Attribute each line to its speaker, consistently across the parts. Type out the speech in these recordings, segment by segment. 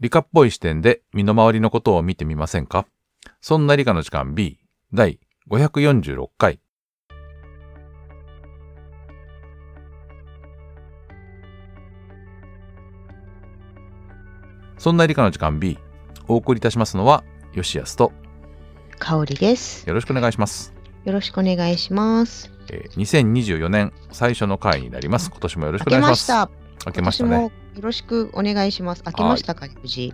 Speaker 1: 理科っぽい視点で身の回りのことを見てみませんか？そんな理科の時間 B 第546回。そんな理科の時間 B お送りいたしますのは吉安と
Speaker 2: 香りです。
Speaker 1: よろしくお願いします。
Speaker 2: よろしくお願いします。
Speaker 1: えー2024年最初の回になります。今年もよろしくお願いします。
Speaker 2: ました。
Speaker 1: 明けましたね。
Speaker 2: よろしくお願いします。明けましたか、無事。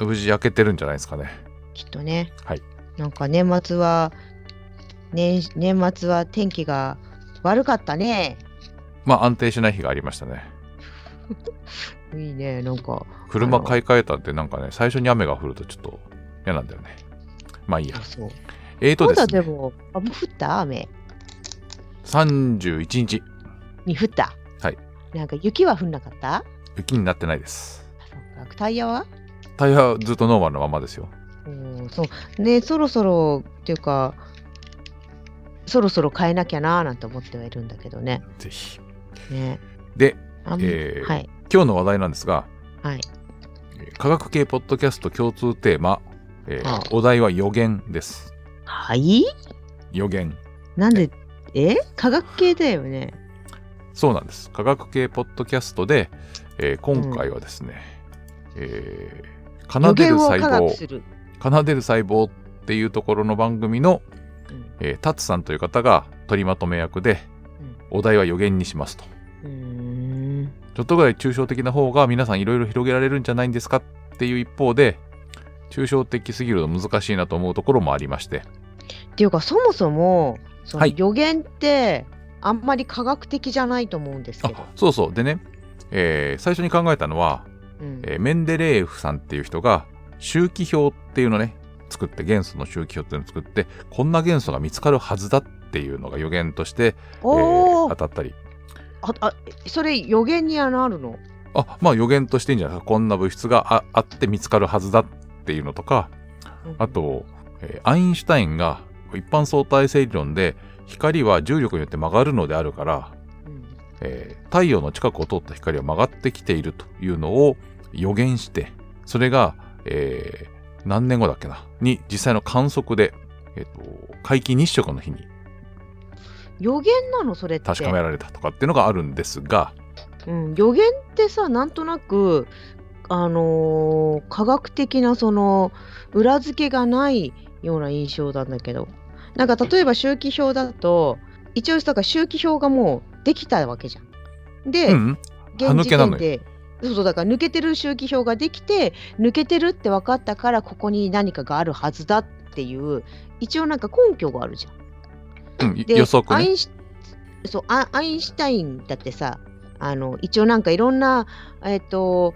Speaker 1: 無事明けてるんじゃないですかね。
Speaker 2: きっとね。
Speaker 1: はい。
Speaker 2: なんか年末は、年年末は天気が悪かったね。
Speaker 1: まあ安定しない日がありましたね。
Speaker 2: いいね、なんか。
Speaker 1: 車買い替えたってなんかね、最初に雨が降るとちょっと嫌なんだよね。まあいいや
Speaker 2: あ。そう。
Speaker 1: えーと
Speaker 2: ま
Speaker 1: ですね、
Speaker 2: だでも、あもう降った？雨
Speaker 1: 31日、
Speaker 2: に降った？
Speaker 1: はい。
Speaker 2: なんか雪は降んなかった？あ
Speaker 1: 雪になってないです。
Speaker 2: タイヤは？
Speaker 1: タイヤはずっとノーマルのままですよ。
Speaker 2: うんそうねそろそろっていうかそろそろ変えなきゃなーなんて思ってはいるんだけどね。
Speaker 1: ぜひ。
Speaker 2: ね
Speaker 1: で、えー
Speaker 2: はい
Speaker 1: 今日の話題なんですが、
Speaker 2: はい。
Speaker 1: えー科学系ポッドキャスト共通テーマ、えー
Speaker 2: ああ
Speaker 1: お題は予言です。
Speaker 2: はい？
Speaker 1: 予言。
Speaker 2: なんでえ？科学系だよね。
Speaker 1: そうなんです。科学系ポッドキャストで、えー今回はですね、えー奏
Speaker 2: 予
Speaker 1: でる細胞。奏でる細胞っていうところの番組の、
Speaker 2: うん
Speaker 1: えータツさんという方が取りまとめ役で、
Speaker 2: うん
Speaker 1: お題は予言にしますと。ちょっとぐらい抽象的な方が皆さんいろいろ広げられるんじゃないんですかっていう一方で、抽象的すぎると難しいなと思うところもありまして、
Speaker 2: っていうかそもそもそ
Speaker 1: はい
Speaker 2: の予言ってあんまり科学的じゃないと思うんですけど。
Speaker 1: あそうそう。でね、えー最初に考えたのは、
Speaker 2: うん。
Speaker 1: えーメンデレーエフさんっていう人が周期表っていうのね作って元素の周期表っていうのを作ってこんな元素が見つかるはずだっていうのが予言として、え
Speaker 2: おー。
Speaker 1: ー当たったり。
Speaker 2: ああそれ予言にはなるの？
Speaker 1: あまあ予言としていいんじゃないですか。こんな物質がああって見つかるはずだっていうのとかあと、えーアインシュタインが一般相対性理論で光は重力によって曲がるのであるから、
Speaker 2: うん。
Speaker 1: えー太陽の近くを通った光は曲がってきているというのを予言してそれが、えー何年後だっけな？に実際の観測で、えーと皆既日食の日に
Speaker 2: 予言なの？それって。
Speaker 1: 確かめられたとかっていうのがあるんですが、
Speaker 2: うん、予言ってさなんとなくあのー科学的なその裏付けがないような印象なんだけどなんか例えば周期表だと一応だから周期表がもうできたわけじゃん。で、
Speaker 1: うん、
Speaker 2: 現時点でそうそうだから抜けてる周期表ができて抜けてるって分かったからここに何かがあるはずだっていう一応なんか根拠があるじゃん。
Speaker 1: うん、
Speaker 2: で
Speaker 1: 予測ね
Speaker 2: アインシそうアアインシュタインだってさあの一応なんかいろんな、えっと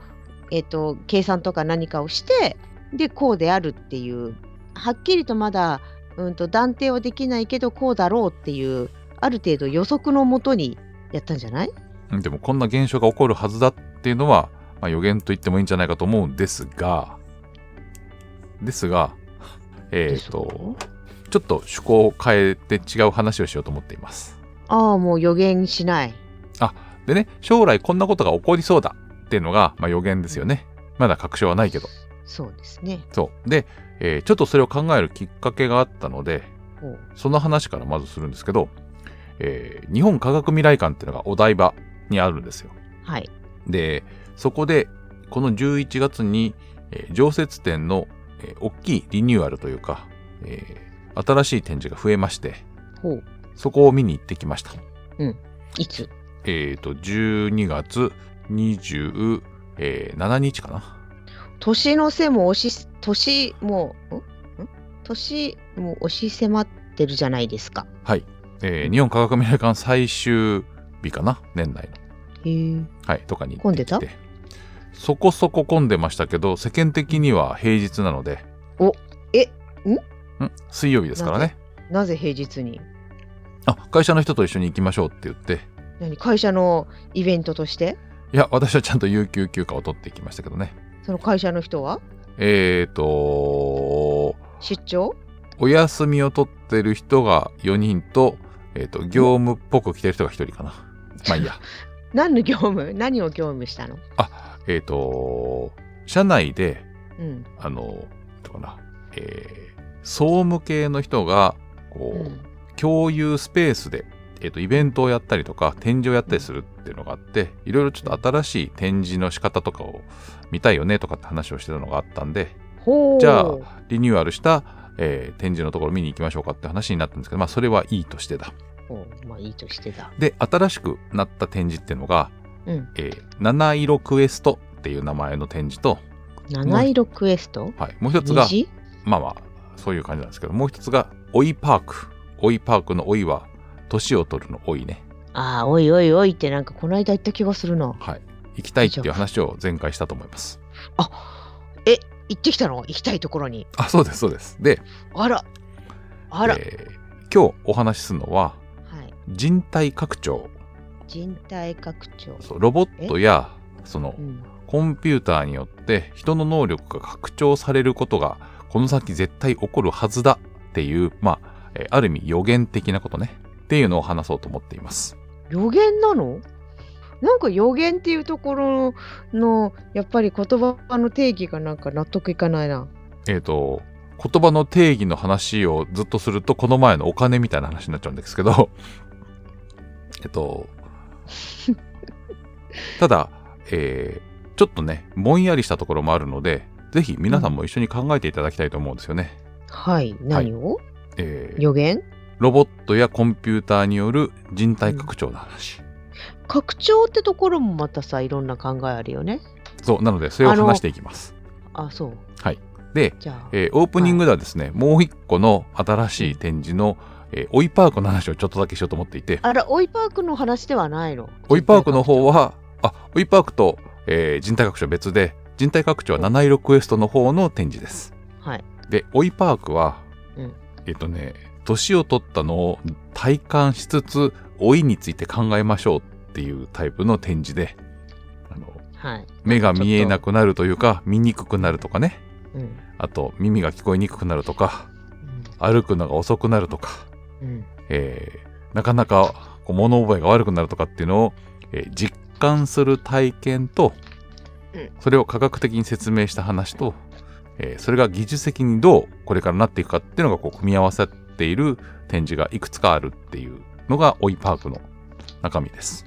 Speaker 2: えっと計算とか何かをしてでこうであるっていうはっきりとまだ、うん、と断定はできないけどこうだろうっていうある程度予測のもとにやったんじゃない？
Speaker 1: うんでもこんな現象が起こるはずだっていうのは、まあ、予言と言ってもいいんじゃないかと思うんですがですが えっ、とちょっと趣向を変えて違う話をしようと思っています。
Speaker 2: ああもう予言しない。
Speaker 1: でね、将来こんなことが起こりそうだっていうのが、まあ、予言ですよね。まだ確証はないけど。
Speaker 2: そうですね。
Speaker 1: そう。で、えーちょっとそれを考えるきっかけがあったので、その話からまずするんですけど、えー日本科学未来館っていうのがお台場にあるんですよ。
Speaker 2: はい。
Speaker 1: で、そこで、この11月に、えー常設展の、えー大きいリニューアルというか、えー新しい展示が増えまして。そこを見に行ってきました。
Speaker 2: いつ？
Speaker 1: えっ、と、12月27日かな？
Speaker 2: 年の瀬も押し年もうん？ん？年も押し迫ってるじゃないですか。
Speaker 1: はい。えー日本科学未来館最終日かな？年内
Speaker 2: へえ。
Speaker 1: の。はい。とかに行
Speaker 2: 混んでた？
Speaker 1: そこそこ混んでましたけど、世間的には平日なので。
Speaker 2: おえ
Speaker 1: ん？水曜日ですからね。
Speaker 2: なぜ平日に？
Speaker 1: あ、会社の人と一緒に行きましょうって言って。
Speaker 2: 何会社のイベントとして？
Speaker 1: いや、私はちゃんと有給休暇を取ってきましたけどね。
Speaker 2: その会社の人は？
Speaker 1: えっ、と、
Speaker 2: 出張？
Speaker 1: お休みを取ってる人が4人と、えっ、と、業務っぽく来てる人が1人かな。まあいいや。
Speaker 2: 何の業務？何を業務したの？
Speaker 1: あ、えっ、と、社内で
Speaker 2: うん。
Speaker 1: あのどうかな、えー総務系の人がこう、
Speaker 2: うん。
Speaker 1: 共有スペースで、えー、とイベントをやったりとか展示をやったりするっていうのがあっていろいろちょっと新しい展示の仕方とかを見たいよねとかって話をしてたのがあったんでじゃあリニューアルした、えー展示のところ見に行きましょうかって話になったんですけどまあそれはいいとしてだ。
Speaker 2: まあいいとしてだ。
Speaker 1: で新しくなった展示っていうのが、
Speaker 2: うん。
Speaker 1: えー七色クエストっていう名前の展示と、
Speaker 2: 七色クエスト？
Speaker 1: はい、もう一つが
Speaker 2: 虹？
Speaker 1: まあまあそういう感じなんですけどもう一つがおいパーク。おいパークのおいは年を取るのおいね。
Speaker 2: ああおいおいおいってなんかこの間言った気がするな。
Speaker 1: はい。行きたいっていう話を前回したと思います。
Speaker 2: え行ってきたの？行きたいところに。
Speaker 1: あそうですそうです。で、
Speaker 2: あら。あら、
Speaker 1: えー今日お話しするのは
Speaker 2: はい。
Speaker 1: 人体拡張。
Speaker 2: 人体拡張。
Speaker 1: そうロボットやその
Speaker 2: うん。
Speaker 1: コンピューターによって人の能力が拡張されることがこの先絶対起こるはずだっていうまあ、えーある意味予言的なことねっていうのを話そうと思っています。
Speaker 2: 予言なの？なんか予言っていうところのやっぱり言葉の定義がなんか納得いかないな。
Speaker 1: えっ、と言葉の定義の話をずっとするとこの前のお金みたいな話になっちゃうんですけど。えっと ただ、えーちょっとねぼんやりしたところもあるのでぜひ皆さんも一緒に考えていただきたいと思うんですよね。
Speaker 2: はい、何を、
Speaker 1: えー
Speaker 2: 予言？
Speaker 1: ロボットやコンピューターによる人体拡張の話。
Speaker 2: 拡張ってところもまたさいろんな考えあるよね。
Speaker 1: そうなのでそれを話していきます。
Speaker 2: あそう。
Speaker 1: で、
Speaker 2: じゃあ、
Speaker 1: えーオープニングではですね、もう一個の新しい展示の、えー、オイパークの話をちょっとだけしようと思っていて、
Speaker 2: あら、オイパークの話ではないの？
Speaker 1: オイパークの方は、あ、オイパークと、えー人体拡張は別で、人体拡張は七色クエストの方の展示です。
Speaker 2: はい。
Speaker 1: で、オイパークは、
Speaker 2: うん
Speaker 1: えっ、とね、年を取ったのを体感しつつ、老いについて考えましょうっていうタイプの展示で、あの
Speaker 2: はい。
Speaker 1: 目が見えなくなるというか、見にくくなるとかね、
Speaker 2: うん。
Speaker 1: あと耳が聞こえにくくなるとか、
Speaker 2: うん
Speaker 1: 歩くのが遅くなるとか、
Speaker 2: うん。
Speaker 1: えーなかなかこう物覚えが悪くなるとかっていうのを、えー実感する体験と、
Speaker 2: うん
Speaker 1: それを科学的に説明した話と、えーそれが技術的にどうこれからなっていくかっていうのがこう組み合わさっている展示がいくつかあるっていうのがオイパークの中身です。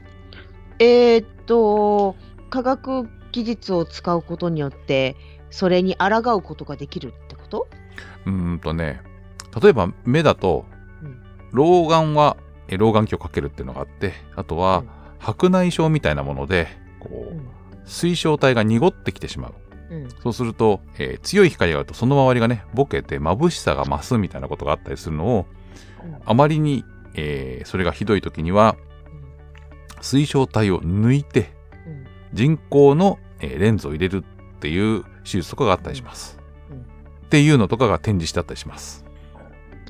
Speaker 2: えーっと、科学技術を使うことによって、それに抗うことができるってこと？
Speaker 1: うーんとね例えば目だと、
Speaker 2: うん
Speaker 1: 老眼はえー老眼鏡をかけるっていうのがあってあとは、
Speaker 2: うん
Speaker 1: 白内障みたいなものでこう、
Speaker 2: うん
Speaker 1: 水晶体が濁ってきてしまう。
Speaker 2: うん。
Speaker 1: そうすると、えー強い光があるとその周りがね、ボケて眩しさが増すみたいなことがあったりするのを、あまりに、えーそれがひどい時には、水晶体を抜いて
Speaker 2: うん
Speaker 1: 人工の、えーレンズを入れるっていう手術とかがあったりします。っていうのとかが展示してあったりします。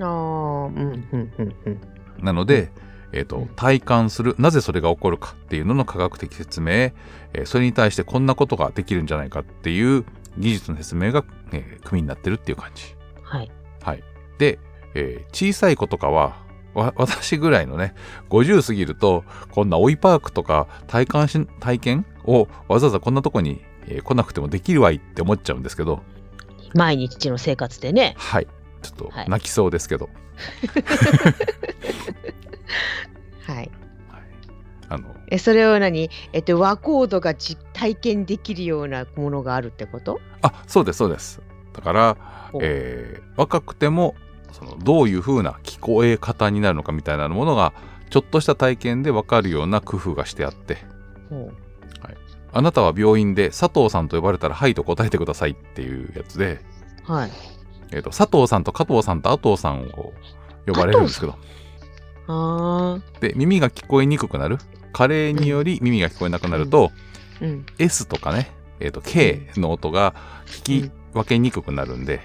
Speaker 2: ああ、うん、うん、うん、うん。
Speaker 1: なので、えーと
Speaker 2: うん
Speaker 1: 体感するなぜそれが起こるかっていうのの科学的説明、えーそれに対してこんなことができるんじゃないかっていう技術の説明が、えー組になってるっていう感じ。
Speaker 2: はい。
Speaker 1: はい。で、えー小さい子とかは、わ私ぐらいのね、50過ぎると、こんな追いパークとか体感し、体験をわざわざこんなとこに、えー来なくてもできるわいって思っちゃうんですけど、
Speaker 2: 毎日の生活でね。
Speaker 1: はい。ちょっと
Speaker 2: はい
Speaker 1: 泣きそうですけど、
Speaker 2: はい。
Speaker 1: あの、
Speaker 2: え、それを何？えっと、和コードがじ体験できるようなものがあるってこと？
Speaker 1: あ、そうです、そうです。だから、えー若くても、その、どういう風な聞こえ方になるのかみたいなものが、ちょっとした体験でわかるような工夫がしてあって、
Speaker 2: ほ
Speaker 1: あなたは病院で佐藤さんと呼ばれたらはいと答えてくださいっていうやつで、
Speaker 2: うはい。
Speaker 1: えー、と佐藤さんと加藤さんと阿藤さんを呼ばれるんですけど。で耳が聞こえにくくなる？加齢により耳が聞こえなくなると、
Speaker 2: うん。
Speaker 1: S とかね、えー、と K の音が聞き分けにくくなるんで、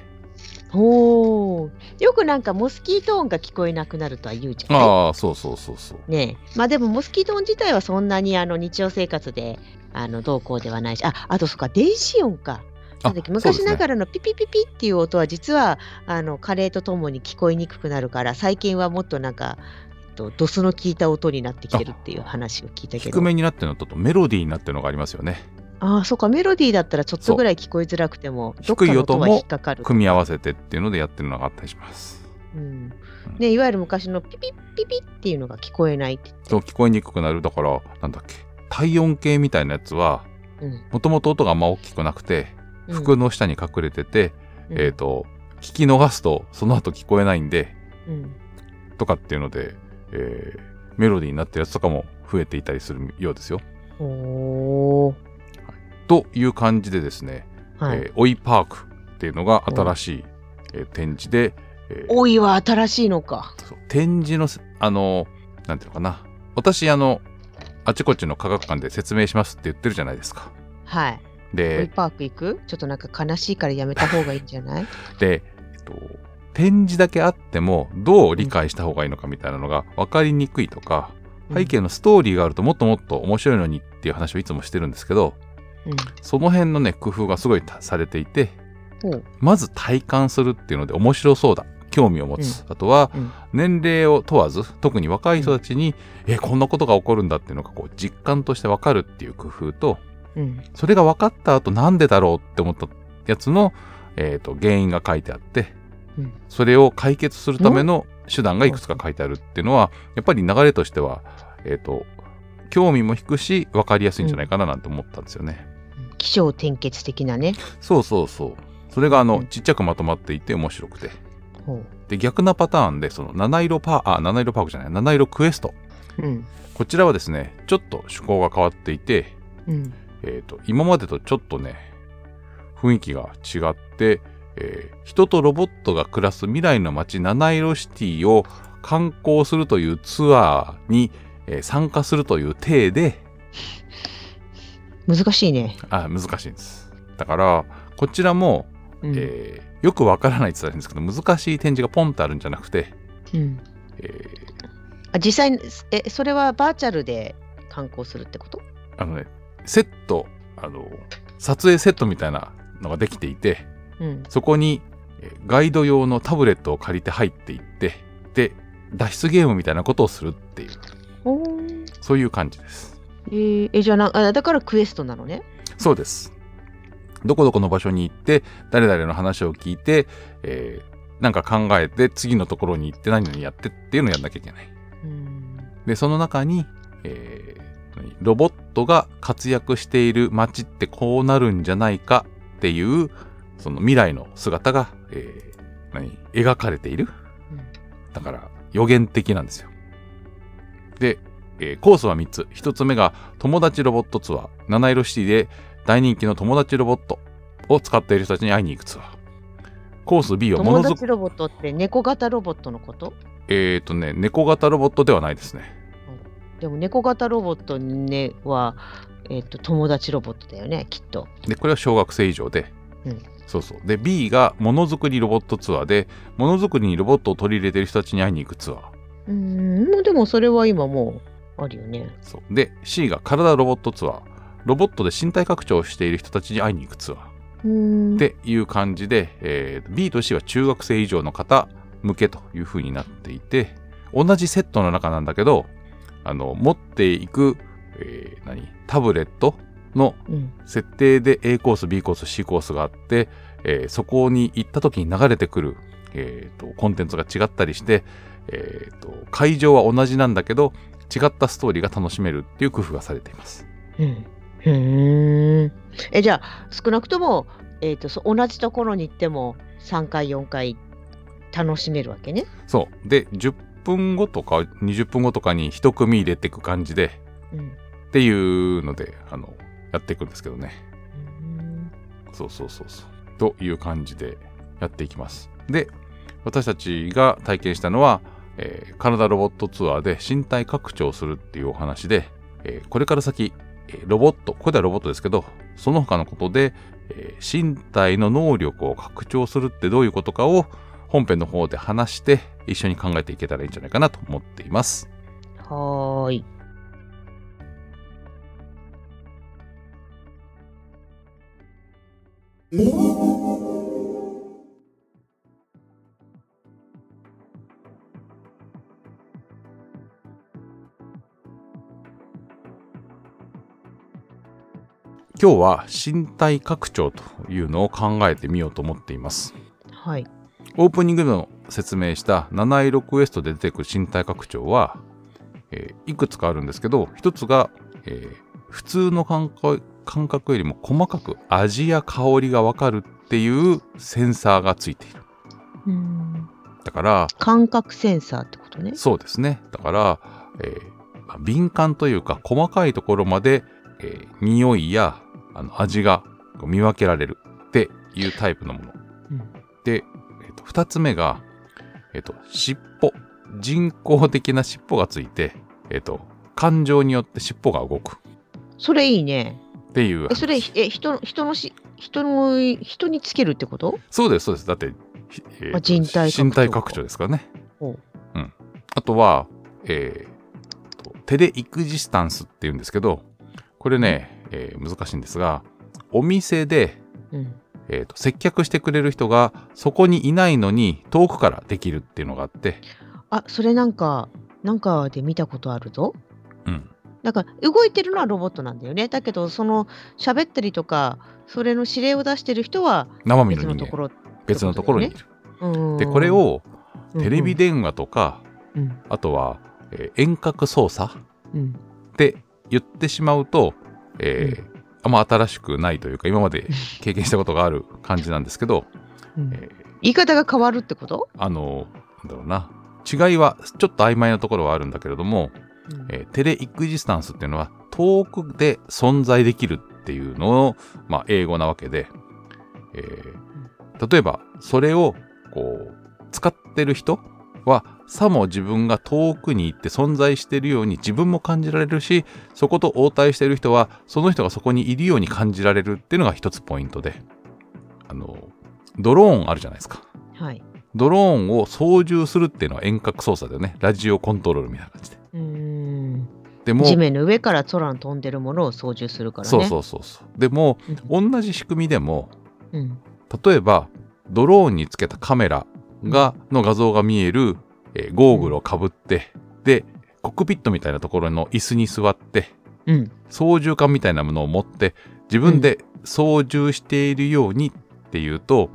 Speaker 2: ほう。よくなんかモスキート音が聞こえなくなるとは言うじゃない？
Speaker 1: ああそうそうそうそう。
Speaker 2: ねえ。まあでもモスキート音自体はそんなにあの日常生活であのどうこうではないし。ああとそっか電子音か。
Speaker 1: あ
Speaker 2: な昔ながらのピピピピっていう音は実はあの加齢とともに聞こえにくくなるから最近はもっとなんか、と、ドスの効いた音になってきてるっていう話を聞いたけど。
Speaker 1: 低めになってるのとメロディーになってるのがありますよね。
Speaker 2: ああ、そうか、メロディーだったらちょっとぐらい聞こえづらくても、どっ
Speaker 1: 低い
Speaker 2: かの音
Speaker 1: も
Speaker 2: 引っかかる。
Speaker 1: 組み合わせてっていうのでやってるのがあったりします。
Speaker 2: うん。ね、いわゆる昔のピピッピピッっていうのが聞こえないって
Speaker 1: そう聞こえにくくなる。だからなんだっけ。体温計みたいなやつは。もともと音があんま大きくなくて
Speaker 2: うん。
Speaker 1: 服の下に隠れてて、
Speaker 2: うん。
Speaker 1: えっ、と聞き逃すとその後聞こえないんで
Speaker 2: うん。
Speaker 1: とかっていうので、えーメロディーになってるやつとかも増えていたりするようですよ。
Speaker 2: おー
Speaker 1: という感じでですね、
Speaker 2: はい。
Speaker 1: えーオイパークっていうのが新しい、えー展示で、えー
Speaker 2: おいは新しいのか。
Speaker 1: 展示のせあのなんていうのかな私あのあちこちの科学館で説明しますって言ってるじゃないですか。
Speaker 2: はい。オイ
Speaker 1: で
Speaker 2: パーク行く？ちょっとなんか悲しいからやめた方がいいんじゃない？
Speaker 1: で、えっと、展示だけあってもどう理解した方がいいのかみたいなのが分かりにくいとか、背景のストーリーがあるともっともっと面白いのにっていう話をいつもしてるんですけど
Speaker 2: うん。
Speaker 1: その辺のね工夫がすごいたされていて
Speaker 2: ほう
Speaker 1: まず体感するっていうので面白そうだ興味を持つ、あとは
Speaker 2: うん
Speaker 1: 年齢を問わず特に若い人たちに、えこんなことが起こるんだっていうのがこう実感として分かるっていう工夫と
Speaker 2: うん。
Speaker 1: それが分かった後なんでだろうって思ったやつの、えー、と原因が書いてあって
Speaker 2: うん。
Speaker 1: それを解決するための手段がいくつか書いてあるっていうのはやっぱり流れとしては、えー、と興味も引くし分かりやすいんじゃないかななんて思ったんですよね。
Speaker 2: 気象転結的なね。
Speaker 1: そうそうそうそれがあの、
Speaker 2: うん
Speaker 1: ちっちゃくまとまっていて面白くて
Speaker 2: ほ
Speaker 1: で逆なパターンでその七色パーあ七色パークじゃない七色クエスト
Speaker 2: う。うん。
Speaker 1: こちらはですねちょっと趣向が変わっていて
Speaker 2: うん。
Speaker 1: えー、と今までとちょっとね雰囲気が違って、えー人とロボットが暮らす未来の街七色シティを観光するというツアーに、えー参加するという体で
Speaker 2: 難しいね。
Speaker 1: あ難しいんですだからこちらも、
Speaker 2: うん。
Speaker 1: えーよくわからないって言ったらいいんですけど難しい展示がポンってあるんじゃなくて、
Speaker 2: うん、
Speaker 1: え
Speaker 2: あ実際にえそれはバーチャルで観光するってこと？
Speaker 1: ーあのねセットあの撮影セットみたいなのができていて
Speaker 2: うん。
Speaker 1: そこにえーガイド用のタブレットを借りて入っていって、で、脱出ゲームみたいなことをするっていう、そういう感じです。
Speaker 2: えーえじゃあなあだからクエストなのね？
Speaker 1: そうです。どこどこの場所に行って、誰々の話を聞いて、えーなんか考えて、次のところに行って何々やってっていうのをやんなきゃいけない。
Speaker 2: うん。
Speaker 1: で、その中に、えー何？ロボットが活躍している街ってこうなるんじゃないかっていう、その未来の姿が、えー何描かれている。だから予言的なんですよ。で、えーコースは3つ。1つ目が友達ロボットツアー。七色シティで大人気の友達ロボットを使っている人たちに会いに行くツアー。コース B はもの
Speaker 2: 友達ロボットって猫型ロボットのこと？
Speaker 1: えっ、とね、猫型ロボットではないですね。
Speaker 2: でも猫型ロボット、ね、は、えっと友達ロボットだよねきっと。
Speaker 1: で、これは小学生以上で。
Speaker 2: うん
Speaker 1: そうそう。で、B がものづくりロボットツアーで、ものづくりにロボットを取り入れている人たちに会いに行くツアー。
Speaker 2: うーんまあでもそれは今もうあるよね。
Speaker 1: そう。で、C が体ロボットツアー。ロボットで身体拡張をしている人たちに会いに行くツアー。
Speaker 2: うーん
Speaker 1: っていう感じで、えー B と C は中学生以上の方向けという風になっていて、同じセットの中なんだけど、あの、持っていく、えー何？タブレットの
Speaker 2: うん
Speaker 1: 設定で A コース、B コース、C コースがあって、えーそこに行った時に流れてくる、えーとコンテンツが違ったりして、えーと会場は同じなんだけど、違ったストーリーが楽しめるっていう工夫がされています。
Speaker 2: うんうーんえじゃあ少なくとも、えー、とそ同じところに行っても3回4回楽しめるわけね？
Speaker 1: そう。で、10分後とか20分後とかに一組入れていく感じで、
Speaker 2: うん
Speaker 1: っていうので、あの、やっていくんですけどね。
Speaker 2: うん
Speaker 1: そうそうそうそう。という感じでやっていきます。で、私たちが体験したのは、えー体ロボットツアーで身体拡張するっていうお話で、えーこれから先、えーロボット、これではロボットですけど、その他のことで、えー身体の能力を拡張するってどういうことかを本編の方で話して一緒に考えていけたらいいんじゃないかなと思っています。
Speaker 2: はーい。
Speaker 1: 今今日は身体拡張というのを考えてみようと思っています。
Speaker 2: はい。
Speaker 1: オープニングでも説明した七色クエストで出てくる身体拡張は、えーいくつかあるんですけど一つが、えー普通の感覚感覚よりも細かく味や香りがわかるっていうセンサーがついている
Speaker 2: うん。
Speaker 1: だから
Speaker 2: 感覚センサーってことね。
Speaker 1: そうですねだから、えーまあ敏感というか細かいところまで、えー匂いやあの味が見分けられるっていうタイプのもの
Speaker 2: うん
Speaker 1: で、えーと2つ目が、えーと尻尾人工的な尻尾がついて、えーと感情によって尻尾が動く
Speaker 2: それいいね。
Speaker 1: っていう
Speaker 2: え、それ、え、人、人のし、人の、人につけるってこと？
Speaker 1: そうですそうです。だって、ひえー
Speaker 2: 人体
Speaker 1: 身体拡張ですからね。
Speaker 2: ほう。
Speaker 1: うん。あとは、えーとテレイクジスタンスっていうんですけどこれね、えー難しいんですがお店で
Speaker 2: うん。
Speaker 1: えーと接客してくれる人がそこにいないのに遠くからできるっていうのがあって、
Speaker 2: あ、それなんか、なんかで見たことあるぞ。
Speaker 1: うん、
Speaker 2: なんか動いてるのはロボットなんだよね。だけど、その喋ったりとか、それの指令を出してる人は
Speaker 1: 生身の人間。
Speaker 2: 別のところ。
Speaker 1: 別のところにいる。
Speaker 2: うん。
Speaker 1: でこれ、を
Speaker 2: うん
Speaker 1: テレビ、電話とか、
Speaker 2: うん。
Speaker 1: あとは、えー遠隔操作
Speaker 2: うん。
Speaker 1: って言ってしまうと、えーあんま新しくないというか今まで経験したことがある感じなんですけど、
Speaker 2: うん。
Speaker 1: えー
Speaker 2: 言い方が変わるってこと、
Speaker 1: あのなんだろうな。違いはちょっと曖昧なところはあるんだけれども、
Speaker 2: うん
Speaker 1: えーテレイクジスタンスっていうのは遠くで存在できるっていうのを、まあ、英語なわけで、えー例えばそれをこう使ってる人はさも自分が遠くに行って存在しているように自分も感じられるしそこと応対している人はその人がそこにいるように感じられるっていうのが一つポイントであのドローンあるじゃないですか。
Speaker 2: はい。
Speaker 1: ドローンを操縦するっていうのは遠隔操作だよね。ラジオコントロールみたいな感じで
Speaker 2: うーん
Speaker 1: でも
Speaker 2: 地面の上から空に飛んでるものを操縦するからね。
Speaker 1: そうそうそうそうでも
Speaker 2: うん。
Speaker 1: 同じ仕組みでも
Speaker 2: うん。
Speaker 1: 例えばドローンにつけたカメラがの画像が見える、えーゴーグルをかぶってでコックピットみたいなところの椅子に座って
Speaker 2: うん。
Speaker 1: 操縦桿みたいなものを持って自分で操縦しているようにっていうと、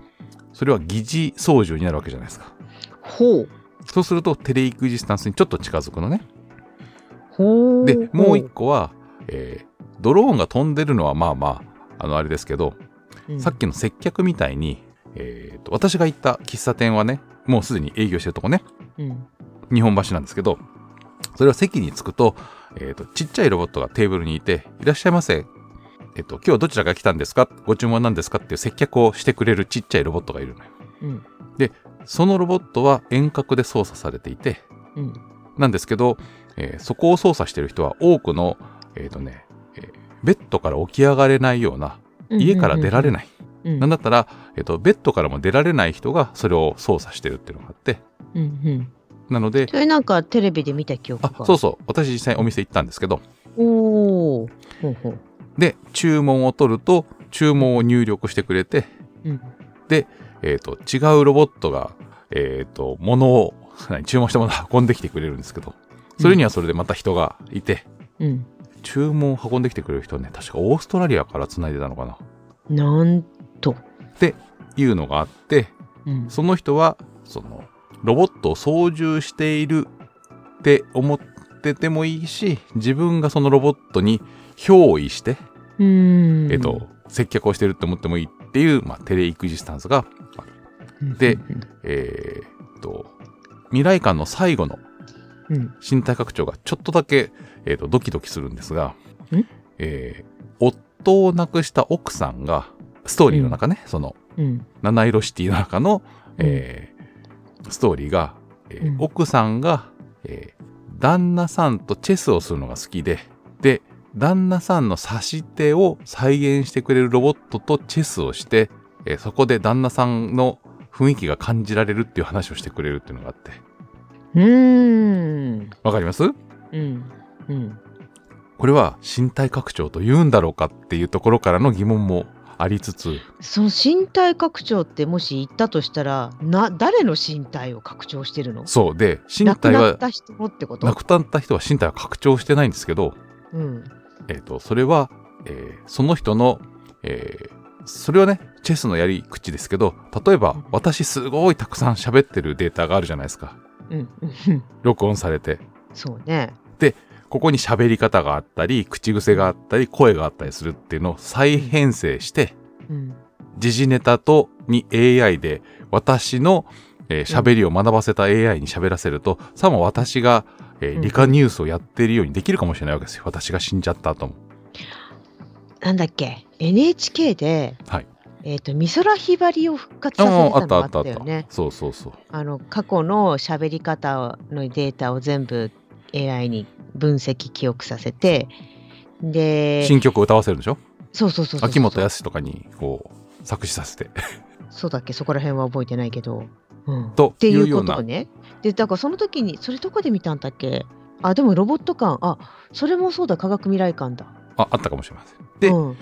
Speaker 1: それは疑似操縦になるわけじゃないですか
Speaker 2: ほう。
Speaker 1: そうするとテレイクジスタンスにちょっと近づくのね。でもう一個は、えードローンが飛んでるのはまあまああのあれですけど
Speaker 2: うん
Speaker 1: さっきの接客みたいに、えーと私が行った喫茶店はねもうすでに営業してるとこね
Speaker 2: うん。
Speaker 1: 日本橋なんですけどそれは席に着くと,、えーとちっちゃいロボットがテーブルにいて「いらっしゃいませ」えっと、今日はどちらから来たんですか？ご注文なんですか？っていう接客をしてくれるちっちゃいロボットがいるのよ。
Speaker 2: うん。
Speaker 1: そのロボットは遠隔で操作されていて、
Speaker 2: うん。
Speaker 1: なんですけど、えーそこを操作してる人は多くの、えっ、とね、えーベッドから起き上がれないような、家から出られない。
Speaker 2: うん。
Speaker 1: なんだったら、えっ、と、ベッドからも出られない人がそれを操作してるっていうのがあって、
Speaker 2: うんうん。
Speaker 1: なので、
Speaker 2: それなんかテレビで見た記憶
Speaker 1: あ
Speaker 2: が。、
Speaker 1: そうそう、私実際お店行ったんですけど、
Speaker 2: おお。ほうほう。
Speaker 1: で、注文を取ると、注文を入力してくれて、
Speaker 2: うん。
Speaker 1: えっ、と、違うロボットが、えっ、と、物を、何 注文したものを運んできてくれるんですけど、それにはそれでまた人がいて、
Speaker 2: うん。
Speaker 1: 注文を運んできてくれる人はね、確かオーストラリアから繋いでたのかな。
Speaker 2: なんと。
Speaker 1: いうのがあって、
Speaker 2: うん。
Speaker 1: その人は、その、ロボットを操縦しているって思っててもいいし、自分がそのロボットに憑依して。えっと、接客をしてるって思ってもいいっていう、まあ、テレイクジスタンスがある。
Speaker 2: うん、
Speaker 1: でえーっと、未来館の最後の
Speaker 2: うん。
Speaker 1: 身体拡張がちょっとだけ、えーっとドキドキするんですが
Speaker 2: ん、
Speaker 1: えー夫を亡くした奥さんが、ストーリーの中ね、その、
Speaker 2: うん。
Speaker 1: 七色シティの中の、えーストーリーが、えー
Speaker 2: うん
Speaker 1: 奥さんが、えー旦那さんとチェスをするのが好きで、で、旦那さんの指し手を再現してくれるロボットとチェスをして、えーそこで旦那さんの雰囲気が感じられるっていう話をしてくれるっていうのがあって。
Speaker 2: うーん。
Speaker 1: わかります？
Speaker 2: うん。うん。
Speaker 1: これは身体拡張と言うんだろうかっていうところからの疑問もありつつ、
Speaker 2: その身体拡張ってもし言ったとしたら、な、誰の身体を拡張してるの？
Speaker 1: そうで、身
Speaker 2: 亡く
Speaker 1: 体は、
Speaker 2: なった人のってこと？
Speaker 1: 亡くなった人は身体は拡張してないんですけど、
Speaker 2: うん。
Speaker 1: えっ、と、それはえーその人の、えーそれはねチェスのやり口ですけど例えば私すごいたくさん喋ってるデータがあるじゃないですか。
Speaker 2: うん。うんうん
Speaker 1: 録音されて。
Speaker 2: そうね。
Speaker 1: ここに喋り方があったり口癖があったり声があったりするっていうのを再編成して
Speaker 2: うん。
Speaker 1: 時事ネタとに AI で私のえー喋りを学ばせた AI に喋らせると、さも私が、えー
Speaker 2: うん。
Speaker 1: 理科ニュースをやっているようにできるかもしれないわけですよ。私が死んじゃった後も。
Speaker 2: なんだっけ？NHK で、
Speaker 1: はい
Speaker 2: えっ、と美空ひばりを復活
Speaker 1: あ
Speaker 2: させ
Speaker 1: あ
Speaker 2: たのがあ
Speaker 1: あった
Speaker 2: よね。
Speaker 1: そうそうそう。
Speaker 2: あの過去の喋り方のデータを全部 AI に分析記憶させてで
Speaker 1: 新曲を歌わせるでしょ？
Speaker 2: そうそうそうそう
Speaker 1: 秋元康とかにこう作詞させて。
Speaker 2: そうだっけ？そこら辺は覚えてないけど、うん、っ
Speaker 1: と
Speaker 2: ていうう
Speaker 1: いような
Speaker 2: ことをね。でだからその時にそれどこで見たんだっけ？あでもロボット館。あそれもそうだ。科学未来館だ。
Speaker 1: ああったかもしれません。で、
Speaker 2: うん。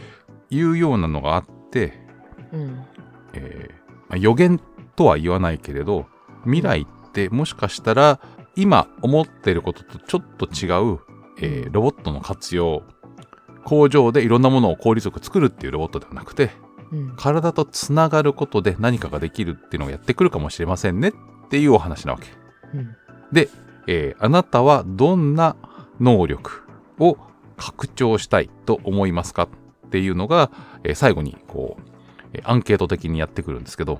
Speaker 1: いうようなのがあって、
Speaker 2: うん。
Speaker 1: えーまあ予言とは言わないけれど未来ってもしかしたら今思ってることとちょっと違う、えーロボットの活用工場でいろんなものを効率よく作るっていうロボットではなくて
Speaker 2: うん。
Speaker 1: 体とつながることで何かができるっていうのをやってくるかもしれませんねっていうお話なわけ。
Speaker 2: うん。
Speaker 1: えーあなたはどんな能力を拡張したいと思いますかっていうのが、えー最後にこう、えーアンケート的にやってくるんですけど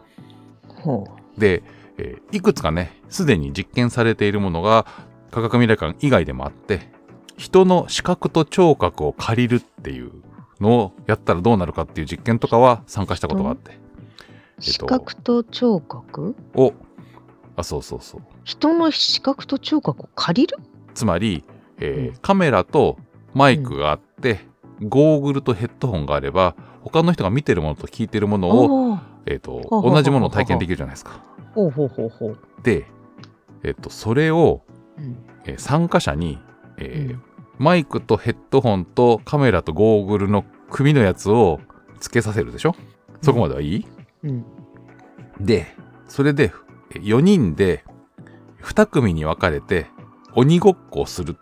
Speaker 2: ほ
Speaker 1: で、えーいくつかねすでに実験されているものが科学未来館以外でもあって人の視覚と聴覚を借りるっていうのをやったらどうなるかっていう実験とかは参加したことがあって、
Speaker 2: う視覚と聴覚？
Speaker 1: をあそうそうそう。
Speaker 2: 人の視覚と聴覚を借りる？
Speaker 1: つまり、えー
Speaker 2: うん。
Speaker 1: カメラとマイクがあって、ゴーグルとヘッドホンがあれば他の人が見てるものと聞いてるものを、えー、と同じものを体験できるじゃないですか。
Speaker 2: ほうほうほうほう。
Speaker 1: で、えー、とそれを、
Speaker 2: うん。
Speaker 1: えー参加者に、えー
Speaker 2: うん。
Speaker 1: マイクとヘッドホンとカメラとゴーグルの組のやつをつけさせるでしょ？そこまではいい、
Speaker 2: うん。
Speaker 1: でそれで4人で2組に分かれて鬼ごっこをする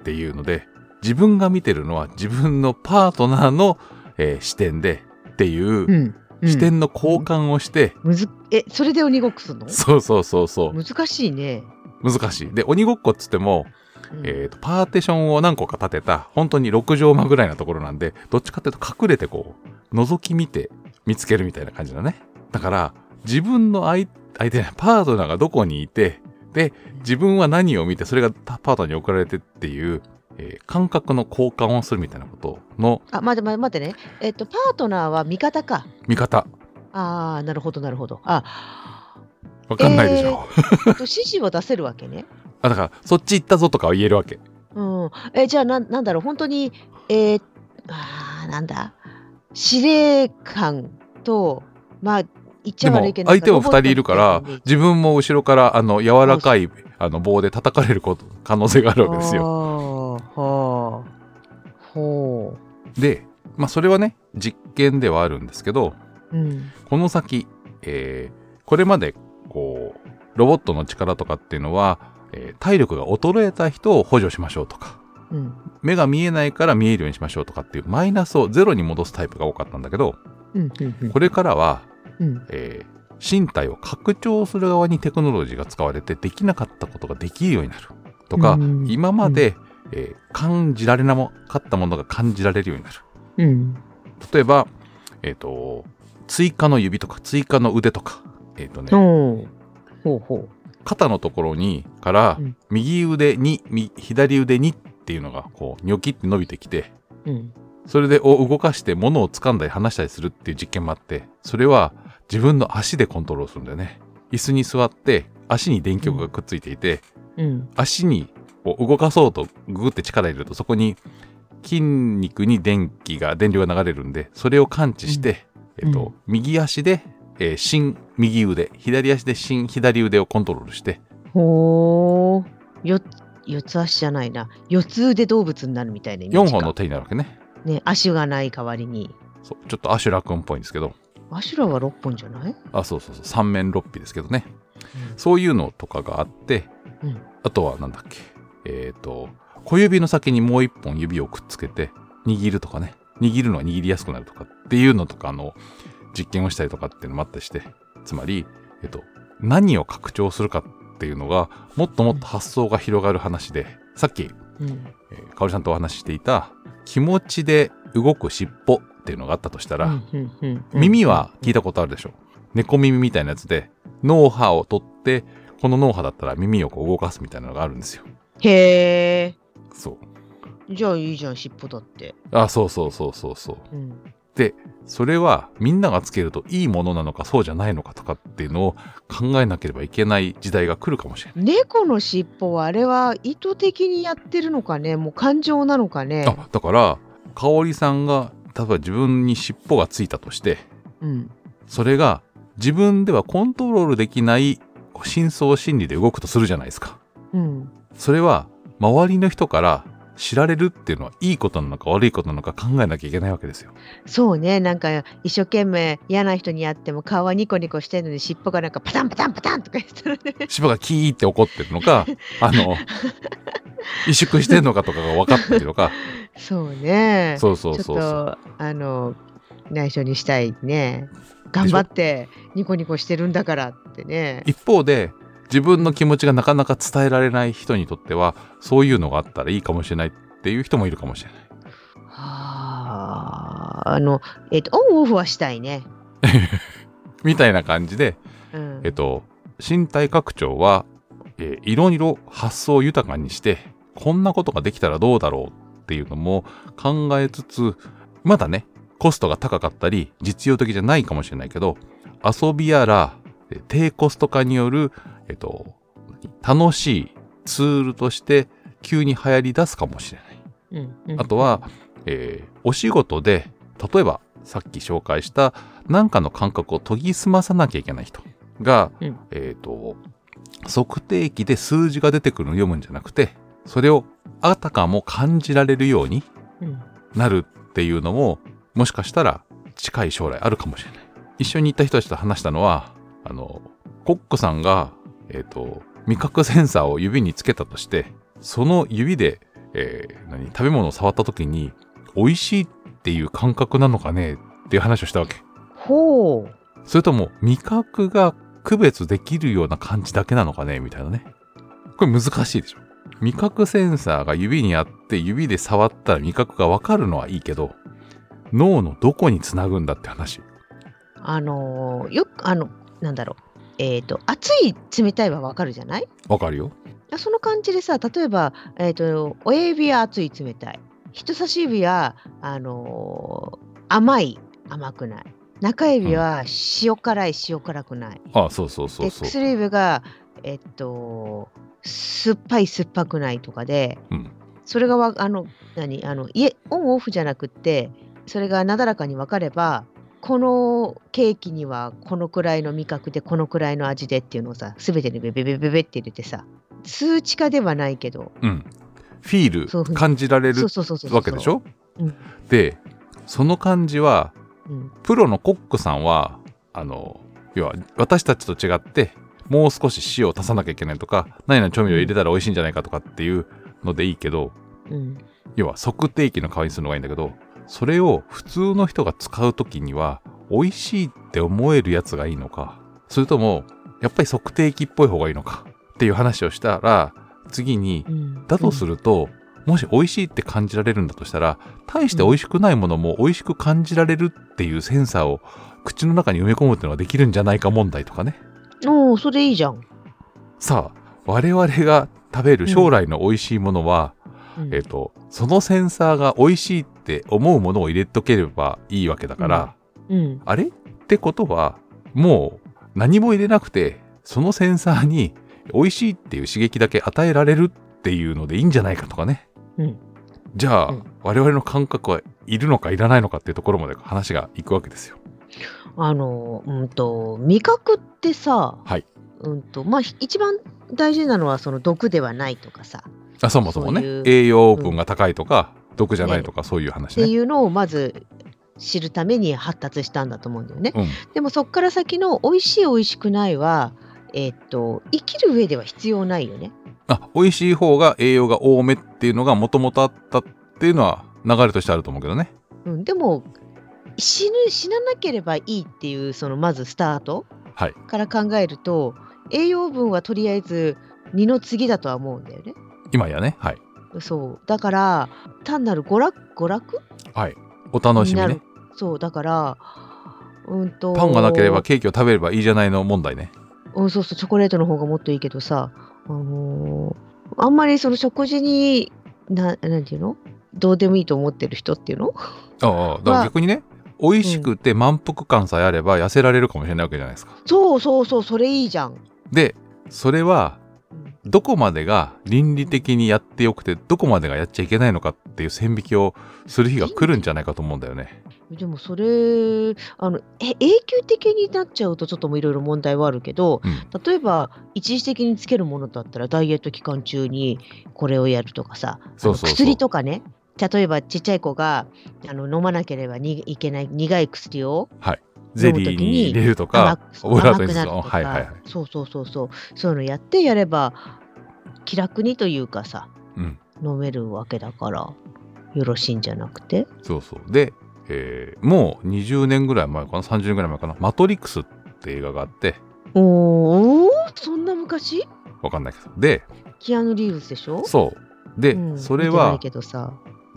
Speaker 1: っていうので自分が見てるのは自分のパートナーの、えー視点でっていう
Speaker 2: うんうん。
Speaker 1: 視点の交換をして、
Speaker 2: むずえそれで鬼ごっこするの？
Speaker 1: そうそうそうそう。
Speaker 2: 難しいね。
Speaker 1: 難しい。で鬼ごっこっつっても、
Speaker 2: うん。
Speaker 1: えーとパーティションを何個か立てた本当に6畳間ぐらいなところなんでどっちかっていうと隠れてこう覗き見て見つけるみたいな感じだね。だから自分の相相手パートナーがどこにいてで自分は何を見てそれがパートナーに送られてっていう、えー感覚の交換をするみたいなことの
Speaker 2: あ待って待って待ってね。えっとパートナーは味方か。
Speaker 1: 見方
Speaker 2: ああなるほどなるほど。あ
Speaker 1: わかんないでしょ、
Speaker 2: えっと指示を出せるわけね。
Speaker 1: あだからそっち行ったぞとかは言えるわけ
Speaker 2: うん。えじゃあなんなんだろう本当にえー、あーなんだ司令官とまあ言っちゃ悪いけど
Speaker 1: 相手も2人いるから自分も後ろからあの柔らかいあの棒で叩かれること可能性があるわけですよ。
Speaker 2: よ。はあ。ほ
Speaker 1: で、まあ、それはね実験ではあるんですけど
Speaker 2: う。うん。
Speaker 1: この先、えーこれまでこうロボットの力とかっていうのは、えー体力が衰えた人を補助しましょうとか
Speaker 2: うん。
Speaker 1: 目が見えないから見えるようにしましょうとかっていうマイナスをゼロに戻すタイプが多かったんだけど
Speaker 2: うん。うん。うん
Speaker 1: これからは
Speaker 2: うん。
Speaker 1: えー身体を拡張する側にテクノロジーが使われてできなかったことができるようになるとか、
Speaker 2: うん
Speaker 1: 今まで、えー感じられなかったものが感じられるようになる
Speaker 2: うん。
Speaker 1: 例えば、えー、と追加の指とか追加の腕とか、えーとね、
Speaker 2: ほう。ほうほ
Speaker 1: 肩のところにから
Speaker 2: うん
Speaker 1: 右腕にみ左腕にっていうのがこうニョキって伸びてきて
Speaker 2: う。うん。
Speaker 1: それでを動かして物を掴んだり離したりするっていう実験もあってそれは自分の足でコントロールするんだよね椅子に座って足に電極がくっついていて、
Speaker 2: うん。
Speaker 1: 足にこう動かそうとググって力入れるとそこに筋肉に電気が電流が流れるんでそれを感知して、えっと
Speaker 2: うん。
Speaker 1: 右足で、えー新右腕左足で新左腕をコントロールして
Speaker 2: ほう。よ、四つ足じゃないな。四つ腕動物になるみたいなイメー
Speaker 1: 4
Speaker 2: ジか。
Speaker 1: 本の手になるわけね。
Speaker 2: ね、足がない代わりに。
Speaker 1: そう。ちょっとアシュラ君っぽいんですけど。
Speaker 2: アシュラは六本じゃない？
Speaker 1: あそうそうそう。三面六臂ですけどね。そういうのとかがあって、
Speaker 2: うん。
Speaker 1: あとはなんだっけえっ、と小指の先にもう一本指をくっつけて握るとかね。握るのが握りやすくなるとかっていうのとかの実験をしたりとかっていうのもあったりしてつまり、えっと、何を拡張するかっていうのがもっともっと発想が広がる話でさっき、
Speaker 2: うん。
Speaker 1: えー、かおりさんとお話ししていた気持ちで動く尻尾っていうのがあったとしたら、耳は聞いたことあるでしょ猫耳みたいなやつで脳波を取ってこの脳波だったら耳をこう動かすみたいなのがあるんですよ
Speaker 2: へえ
Speaker 1: そう。
Speaker 2: じゃあいいじゃん尻尾だって、
Speaker 1: あそうそうそうそうそう。
Speaker 2: うん、
Speaker 1: でそれはみんながつけるといいものなのかそうじゃないのかとかっていうのを考えなければいけない時代が来るかもしれない、
Speaker 2: 猫の尻尾はあれは意図的にやってるのかね？もう感情なのかね？
Speaker 1: あだから香織さんが例えば自分に尻尾がついたとして
Speaker 2: うん。
Speaker 1: それが自分ではコントロールできない深層心理で動くとするじゃないですか。
Speaker 2: うん
Speaker 1: それは周りの人から知られるっていうのはいいことなのか悪いことなのか考えなきゃいけないわけですよ。
Speaker 2: そうね。なんか一生懸命嫌な人に会っても顔はニコニコしてるのに尻尾がなんかパタンパタンパタンとか言ったらね。
Speaker 1: 芝がキーって怒ってるのか、あの、萎縮してるのかとかが分かってるのか、
Speaker 2: そうね。
Speaker 1: そうそうそうそう。
Speaker 2: とあの内緒にしたいね。頑張ってニコニコしてるんだからってね。
Speaker 1: 一方で、自分の気持ちがなかなか伝えられない人にとっては、そういうのがあったらいいかもしれないっていう人もいるかもしれない。
Speaker 2: はああのえっ、とオンオフはしたいね
Speaker 1: みたいな感じで、
Speaker 2: うん
Speaker 1: えっと、身体拡張は、えーいろいろ発想を豊かにして、こんなことができたらどうだろうっていうのも考えつつ、まだね、コストが高かったり、実用的じゃないかもしれないけど、遊びやら、えー低コスト化による、えっと、楽しいツールとして急に流行り出すかもしれない。
Speaker 2: うんうん
Speaker 1: あとは、えーお仕事で、例えばさっき紹介した何かの感覚を研ぎ澄まさなきゃいけない人が、
Speaker 2: うん
Speaker 1: えっ、と、測定器で数字が出てくるのを読むんじゃなくて、それをあたかも感じられるように
Speaker 2: うん
Speaker 1: なるっていうのも、もしかしたら近い将来あるかもしれない。一緒に行った人たちと話したのは、あの、コックさんが、えっ、と、味覚センサーを指につけたとして、その指で、えー何、食べ物を触った時に、美味しいっていう感覚なのかねっていう話をしたわけ。
Speaker 2: ほう
Speaker 1: それとも、味覚が区別できるような感じだけなのかねみたいなね。これ難しいでしょ。味覚センサーが指にあって、指で触ったら味覚がわかるのはいいけど、脳のどこにつなぐんだって話。
Speaker 2: あのーよくあのなんだろうえっ、と熱い冷たいはわかるじゃない？
Speaker 1: わかるよ。
Speaker 2: あその感じでさ例えば、えー、と親指は熱い冷たい。人差し指はあのー甘い甘くない。中指は塩辛い塩辛くない、
Speaker 1: あそうそうそうそう。
Speaker 2: で薬指がえっと酸っぱい酸っぱくないとかで、
Speaker 1: うん。
Speaker 2: それがわあの何？あのいえオンオフじゃなくってそれがなだらかに分かればこのケーキにはこのくらいの味覚でこのくらいの味でっていうのをさ全てにベベベベベって入れてさ数値化ではないけど
Speaker 1: うん。フィール、感じられるわけでしょ？
Speaker 2: うん。
Speaker 1: で、その感じは、
Speaker 2: うん。
Speaker 1: プロのコックさんは、あの、要は私たちと違って、もう少し塩を足さなきゃいけないとか、何々調味料入れたら美味しいんじゃないかとかっていうのでいいけど、
Speaker 2: うん。
Speaker 1: 要は測定器の代わりにするのがいいんだけど、それを普通の人が使うときには、美味しいって思えるやつがいいのか、それとも、やっぱり測定器っぽい方がいいのかっていう話をしたら、次に
Speaker 2: う、ん。
Speaker 1: だとすると、もし美味しいって感じられるんだとしたら、大して美味しくないものも美味しく感じられるっていうセンサーを口の中に埋め込むっていうのができるんじゃないか問題とかね。
Speaker 2: おおそれいいじゃん、
Speaker 1: さあ、我々が食べる将来の美味しいものは、
Speaker 2: うん。
Speaker 1: えっ、と、そのセンサーが美味しいって思うものを入れとければいいわけだから、
Speaker 2: うん。
Speaker 1: あれってことは、もう何も入れなくて、そのセンサーに美味しいっていう刺激だけ与えられるっていうのでいいんじゃないかとかね。
Speaker 2: うん。
Speaker 1: じゃあ、
Speaker 2: うん。
Speaker 1: 我々の感覚はいるのかいらないのかっていうところまで話がいくわけですよ。
Speaker 2: あのうんと味覚ってさ、
Speaker 1: はい。
Speaker 2: うんとまあひ一番大事なのはその毒ではないとかさ。
Speaker 1: あそもそもね。栄養分が高いとか、毒じゃないとか、そういう話ね。
Speaker 2: っていうのをまず知るために発達したんだと思うんだよね。
Speaker 1: うん、
Speaker 2: でもそっから先の美味しい美味しくないは、えーっと生きる上では必要ないよね。
Speaker 1: あ美味しい方が栄養が多めっていうのがもともとあったっていうのは流れとしてあると思うけどね。
Speaker 2: うん、でも死ぬ死ななければいいっていうそのまずスタート
Speaker 1: はい
Speaker 2: から考えると栄養分はとりあえず二の次だとは思うんだよね。
Speaker 1: 今やねはい
Speaker 2: そう。だから単なる娯楽？娯楽？
Speaker 1: はい。お楽しみね。
Speaker 2: そうだからうんと
Speaker 1: パンがなければケーキを食べればいいじゃないの問題ね。
Speaker 2: うん、そうそうチョコレートの方がもっといいけどさ、あのーあんまりその食事にななんていうの？どうでもいいと思ってる人っていうの？
Speaker 1: ああだから逆にね美味しくて満腹感さえあれば痩せられるかもしれないわけじゃないですか。
Speaker 2: そうそうそうそれいいじゃん。
Speaker 1: でそれは
Speaker 2: うん
Speaker 1: どこまでが倫理的にやってよくてどこまでがやっちゃいけないのかっていう線引きをする日が来るんじゃないかと思うんだよね。
Speaker 2: でもそれあのえ永久的になっちゃうとちょっともいろいろ問題はあるけど
Speaker 1: うん、
Speaker 2: 例えば一時的につけるものだったらダイエット期間中にこれをやるとかさ薬とかね。例えばちっちゃい子があの飲まなければにいけない苦い薬を
Speaker 1: ゼリーに入れるとかオブラートにする
Speaker 2: とか、
Speaker 1: はいはいはい。
Speaker 2: そうそうそうそう。そういうのやってやれば気楽にというかさ
Speaker 1: うん、
Speaker 2: 飲めるわけだからよろしいんじゃなくて。
Speaker 1: そうそう。で、えーもう20年ぐらい前かな？30年ぐらい前かな「マトリックス」って映画があって。
Speaker 2: おおそんな昔？
Speaker 1: わかんないけど。で
Speaker 2: キアヌ・リーブスでしょ？
Speaker 1: そう。で、
Speaker 2: うん
Speaker 1: それは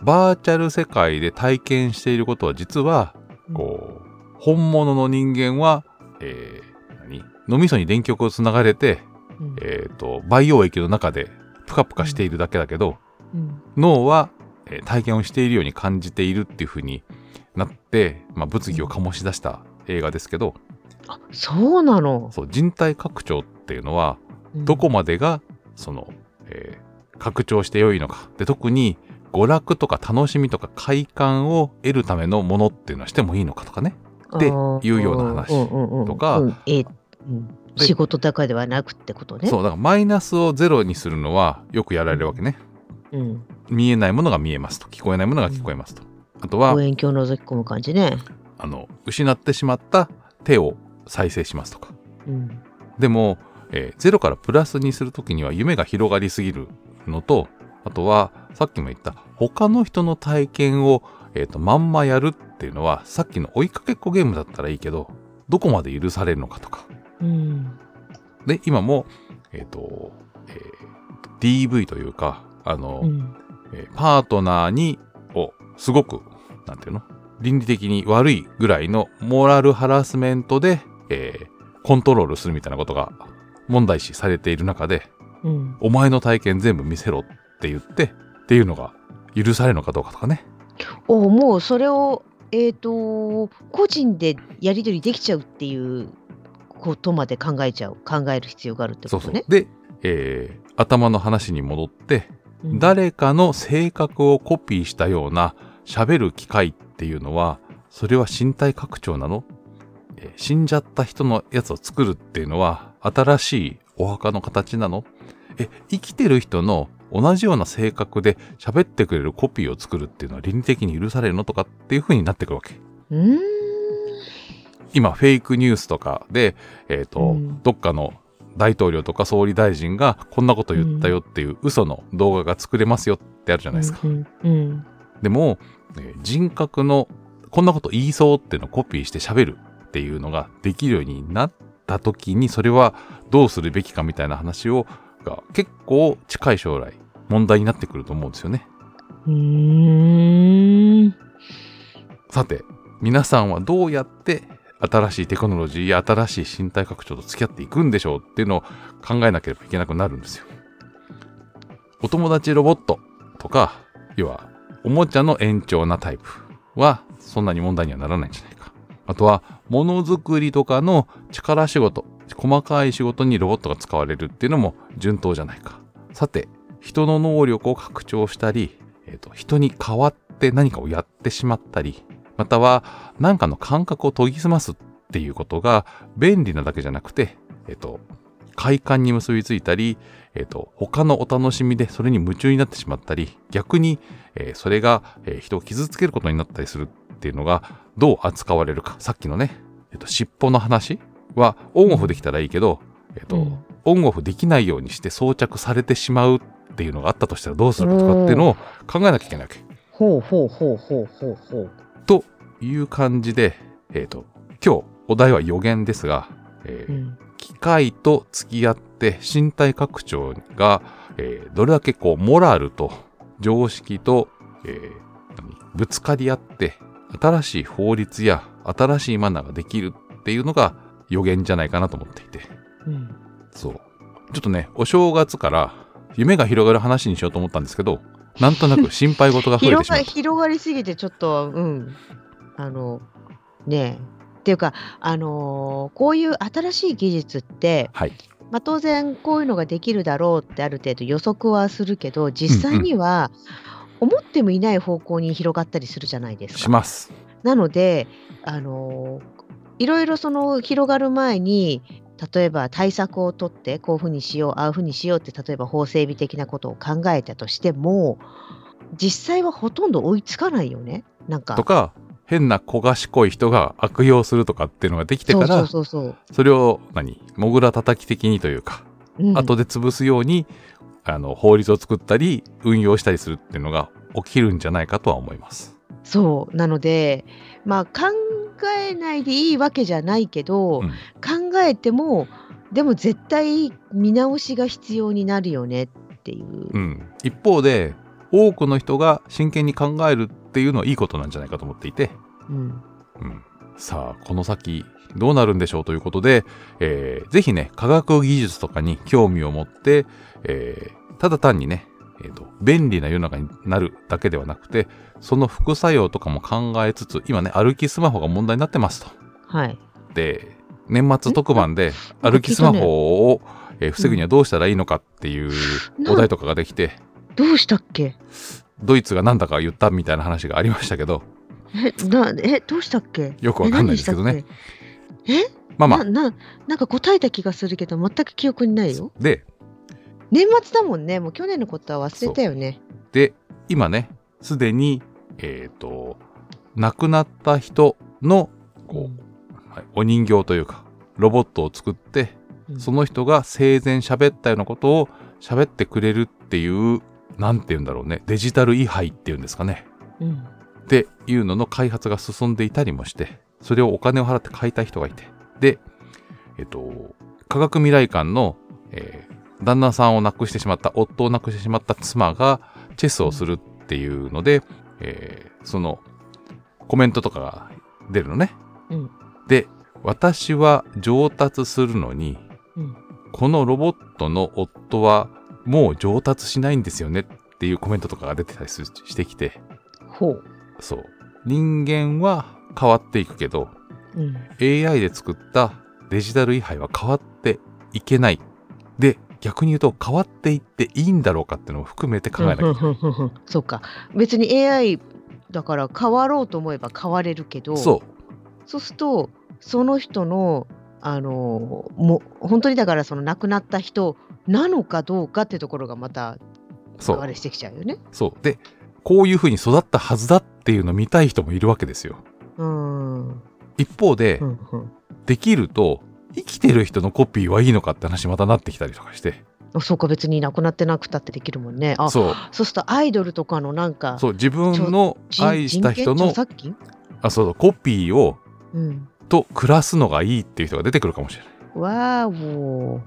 Speaker 1: バーチャル世界で体験していることは実はこう本物の人間は、えー何？脳みそに電極をつながれて、
Speaker 2: うん。
Speaker 1: えー、と培養液の中でプカプカしているだけだけど、
Speaker 2: うん。
Speaker 1: 脳は、えー体験をしているように感じているっていう風になって、まあ、物議を醸し出した映画ですけど、
Speaker 2: あそうなの、
Speaker 1: そう人体拡張っていうのは
Speaker 2: うん。
Speaker 1: どこまでがその、えー拡張して良いのか。で特に娯楽とか楽しみとか快感を得るためのものっていうのはしてもいいのかとかねっていうような話
Speaker 2: うんうんうん。
Speaker 1: とか
Speaker 2: 仕事だけではなくってことね。
Speaker 1: そうだからマイナスをゼロにするのはよくやられるわけね。
Speaker 2: うん、
Speaker 1: 見えないものが見えますと。聞こえないものが聞こえますと。あとは
Speaker 2: 望遠鏡を覗き込む感じね、
Speaker 1: あの失ってしまった手を再生しますとか。
Speaker 2: うん。
Speaker 1: でも、えーゼロからプラスにするときには夢が広がりすぎるのとあとはさっきも言った他の人の体験を、えーとまんまやるっていうのはさっきの追いかけっこゲームだったらいいけどどこまで許されるのかとか。
Speaker 2: うん。
Speaker 1: で今も、えっとえー DV というかあの、
Speaker 2: うん。
Speaker 1: えーパートナーにをすごくなんていうの？倫理的に悪いぐらいのモラルハラスメントで、えーコントロールするみたいなことが問題視されている中で
Speaker 2: うん。
Speaker 1: お前の体験全部見せろって言ってっていうのが許されるのかどうかとかね
Speaker 2: おもうそれをえっ、と個人でやり取りできちゃうっていうことまで考えちゃう考える必要があるってことね。
Speaker 1: そうそう。で、えー頭の話に戻って
Speaker 2: うん。
Speaker 1: 誰かの性格をコピーしたような喋る機会っていうのはそれは身体拡張なの、えー死んじゃった人のやつを作るっていうのは新しいお墓の形なの？え生きてる人の同じような性格で喋ってくれるコピーを作るっていうのは倫理的に許されるのとかっていう風になってくるわけ。今フェイクニュースとかで、えーと
Speaker 2: うん。
Speaker 1: どっかの大統領とか総理大臣がこんなこと言ったよっていう嘘の動画が作れますよってあるじゃないですか。
Speaker 2: うんうん。
Speaker 1: でも、えー人格のこんなこと言いそうっていうのをコピーして喋るっていうのができるようになった時にそれはどうするべきかみたいな話をが結構近い将来問題になってくると思うんですよね。さて皆さんはどうやって新しいテクノロジーや新しい身体拡張と付き合っていくんでしょうっていうのを考えなければいけなくなるんですよ。お友達ロボットとか要はおもちゃの延長なタイプはそんなに問題にはならないんじゃないか。あとはものづくりとかの力仕事細かい仕事にロボットが使われるっていうのも順当じゃないか。さて人の能力を拡張したり、えーと人に代わって何かをやってしまったりまたは何かの感覚を研ぎ澄ますっていうことが便利なだけじゃなくて、えっと、快感に結びついたり、えっと、他のお楽しみでそれに夢中になってしまったり、逆に、えーそれが、えー人を傷つけることになったりするっていうのがどう扱われるか。さっきのね、えっと、尻尾の話はオンオフできたらいいけど、えっと、
Speaker 2: うん
Speaker 1: オンオフできないようにして装着されてしまうっていうのがあったとしたらどうするかとかっていうのを考えなきゃいけないわけ。
Speaker 2: ほうほうほうほうほうほう。
Speaker 1: という感じで、えっ、と、今日お題は予言ですが、えー
Speaker 2: うん
Speaker 1: 機械と付き合って身体拡張が、えーどれだけこうモラルと常識と、えー何？ぶつかり合って新しい法律や新しいマナーができるっていうのが予言じゃないかなと思っていて。
Speaker 2: うん。
Speaker 1: そう。ちょっとねお正月から夢が広がる話にしようと思ったんですけどなんとなく心配事が増えて
Speaker 2: 広が
Speaker 1: しまう
Speaker 2: 広がりすぎてちょっとうん。あのねえ。っていうかあのーこういう新しい技術って、
Speaker 1: はい。
Speaker 2: まあ、当然こういうのができるだろうってある程度予測はするけど実際には思ってもいない方向に広がったりするじゃないですか。
Speaker 1: します。
Speaker 2: なのであのーいろいろその広がる前に例えば対策を取ってこういうふうにしようああいうふうにしようって例えば法整備的なことを考えたとしても実際はほとんど追いつかないよね。なんか
Speaker 1: とか変な小賢い人が悪用するとかっていうのができてから
Speaker 2: そ
Speaker 1: れを何？モグラ叩き的にというか、
Speaker 2: うん
Speaker 1: 後で潰すようにあの法律を作ったり運用したりするっていうのが起きるんじゃないかとは思います。
Speaker 2: そうなのでまあ考えないでいいわけじゃないけど、
Speaker 1: うん。
Speaker 2: 考えてもでも絶対見直しが必要になるよねっていう。
Speaker 1: うん、一方で多くの人が真剣に考えるっていうのはいいことなんじゃないかと思っていて、
Speaker 2: うん。
Speaker 1: うん、さあこの先どうなるんでしょうということで、えーぜひね科学技術とかに興味を持って、えーただ単にね、えーと便利な世の中になるだけではなくてその副作用とかも考えつつ今ね歩きスマホが問題になってますと。
Speaker 2: はい。
Speaker 1: で年末特番で歩きスマホを、えー防ぐにはどうしたらいいのかっていう
Speaker 2: うん。
Speaker 1: お題とかができて、
Speaker 2: どうしたっけ？
Speaker 1: ドイツがなんだか言ったみたいな話がありましたけど
Speaker 2: え？なえ？どうしたっけ？
Speaker 1: よくわかんないですけどね。
Speaker 2: え？
Speaker 1: まあまあ。
Speaker 2: なななんか答えた気がするけど全く記憶にないよ。
Speaker 1: で
Speaker 2: 年末だもんね。もう去年のことは忘れたよね。
Speaker 1: で今ねすでにえっ、と亡くなった人のこう、はいお人形というかロボットを作って
Speaker 2: うん。
Speaker 1: その人が生前喋ったようなことを喋ってくれるっていうなんて言うんだろうねデジタル位牌っていうんですかね。
Speaker 2: うん。
Speaker 1: っていうのの開発が進んでいたりもしてそれをお金を払って買いたい人がいて。でえっと科学未来館の、えー旦那さんを亡くしてしまった夫を亡くしてしまった妻がチェスをするっていうので、えーそのコメントとかが出るのね、
Speaker 2: うん
Speaker 1: で私は上達するのに
Speaker 2: うん
Speaker 1: このロボットの夫はもう上達しないんですよねっていうコメントとかが出てたりするしてきて
Speaker 2: ほう。
Speaker 1: そう。人間は変わっていくけど、
Speaker 2: うん、
Speaker 1: AI で作ったデジタル位牌は変わっていけない。で、逆に言うと変わっていっていいんだろうかっていうのを含めて考えなきゃいけない。
Speaker 2: そうか別に AI だから変わろうと思えば変われるけど
Speaker 1: そ
Speaker 2: そうするとその人のあのもう本当にだからその亡くなった人なのかどうかってところがまたあれしてきちゃうよね。
Speaker 1: そう。で、こういうふうに育ったはずだっていうのを見たい人もいるわけですよ。
Speaker 2: うんうん
Speaker 1: 一方で、
Speaker 2: うん
Speaker 1: できると、生きてる人のコピーはいいのかって話またなってきたりとかして。
Speaker 2: あそうか別に亡くなってなくたってできるもんね。あそう
Speaker 1: そう。
Speaker 2: するとアイドルとかのなんか
Speaker 1: そう、自分の
Speaker 2: 人
Speaker 1: 愛した人のあ、そうコピーを、
Speaker 2: うん、
Speaker 1: と暮らすのがいいっていう人が出てくるかもしれない。
Speaker 2: わーお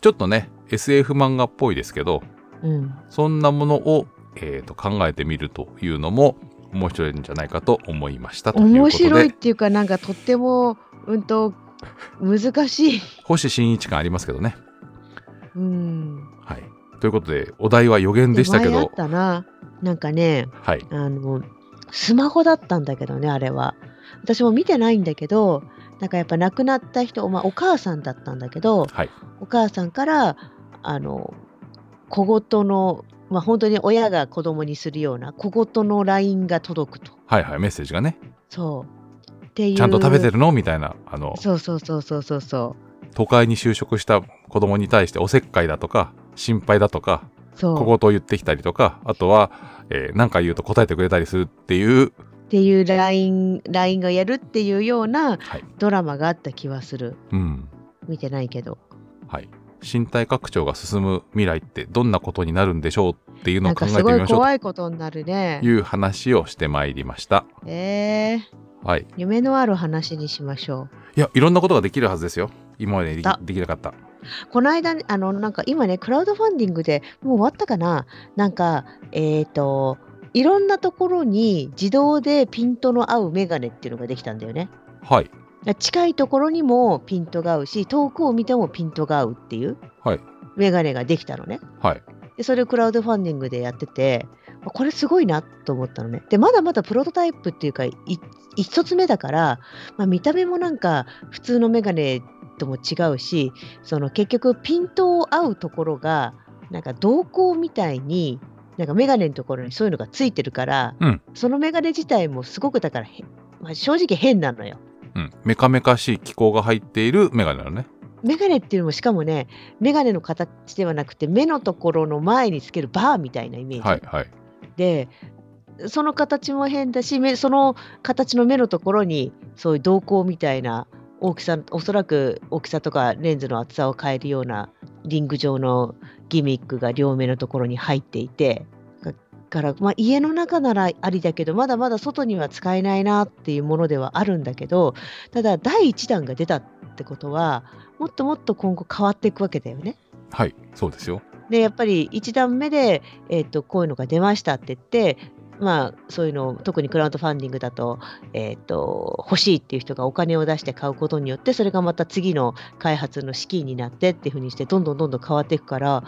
Speaker 1: ちょっとね、SF 漫画っぽいですけど、
Speaker 2: うん
Speaker 1: そんなものを、えー、と考えてみるというのも面白いんじゃないかと思いました
Speaker 2: 面白いっていうかなんかとってもうんと難しい。
Speaker 1: 星新一感ありますけどね。
Speaker 2: うん、
Speaker 1: はい。ということで、お題は予言でしたけど
Speaker 2: 前あっ、たななんかね
Speaker 1: はい。
Speaker 2: あのスマホだったんだけどねあれは私も見てないんだけどなんかやっぱ亡くなった人、まあ、お母さんだったんだけど
Speaker 1: はい。
Speaker 2: お母さんからあの小言の、まあ、本当に親が子供にするような小言の LINE が届くと
Speaker 1: はいはい、メッセージがね、
Speaker 2: そうっていう
Speaker 1: ちゃんと食べてるの？みたいな、あの、
Speaker 2: そうそうそうそうそうそ
Speaker 1: 都会に就職した子供に対しておせっかいだとか、心配だとか、
Speaker 2: うそう
Speaker 1: 小言を言ってきたりとか、あとは、えー、何か言うと答えてくれたりするっていう、
Speaker 2: っていう LINE, LINE がやるっていうような
Speaker 1: はい。
Speaker 2: ドラマがあった気はする
Speaker 1: うん。
Speaker 2: 見てないけど
Speaker 1: はい。身体拡張が進む未来ってどんなことになるんでしょうっていうの
Speaker 2: なん
Speaker 1: を考え
Speaker 2: かすごい
Speaker 1: てみましょう
Speaker 2: 怖いことになるね
Speaker 1: と。いう話をしてまいりました。
Speaker 2: えー、
Speaker 1: はい。
Speaker 2: 夢のある話にしましょ
Speaker 1: いや、いろんなことができるはずですよ。今まででできなかった。
Speaker 2: う。この間ね、あの、なんか今ね、クラウドファンディングでもう終わったかな？なんか、えっ、と、いろんなところに自動でピントの合うメガネっていうのができたんだよね。
Speaker 1: はい。
Speaker 2: 近いところにもピントが合うし、遠くを見てもピントが合うっていう
Speaker 1: はい。
Speaker 2: メガネができたのね。
Speaker 1: はい。
Speaker 2: でそれをクラウドファンディングでやってて、あこれすごいなと思ったのね。で、まだまだプロトタイプっていうか、い一つ目だから、まあ、見た目もなんか普通のメガネとも違うし、その結局ピントを合うところが、なんか瞳孔みたいに、なんかメガネのところにそういうのがついてるから、
Speaker 1: うん
Speaker 2: そのメガネ自体もすごくだからへ、まあ、正直変なのよ。
Speaker 1: うん。メカメカしい気候が入っているメガネなのね。
Speaker 2: メガネっていうのもしかもね、メガネの形ではなくて、目のところの前につけるバーみたいなイメージ。
Speaker 1: はい。はい。
Speaker 2: でその形も変だし目その形の目のところにそういう瞳孔みたいな大きさおそらく大きさとかレンズの厚さを変えるようなリング状のギミックが両目のところに入っていてだから、まあ、家の中ならありだけどまだまだ外には使えないなっていうものではあるんだけどただ第1弾が出たってことはもっともっと今後変わっていくわけだよね。
Speaker 1: はい。そうですよ。
Speaker 2: でやっぱり1段目で、えー、とこういうのが出ましたって言って、まあ、そういうのを特にクラウドファンディングだと,、えー、と欲しいっていう人がお金を出して買うことによってそれがまた次の開発の資金になってっていうふうにしてどんどんどんどん変わっていくから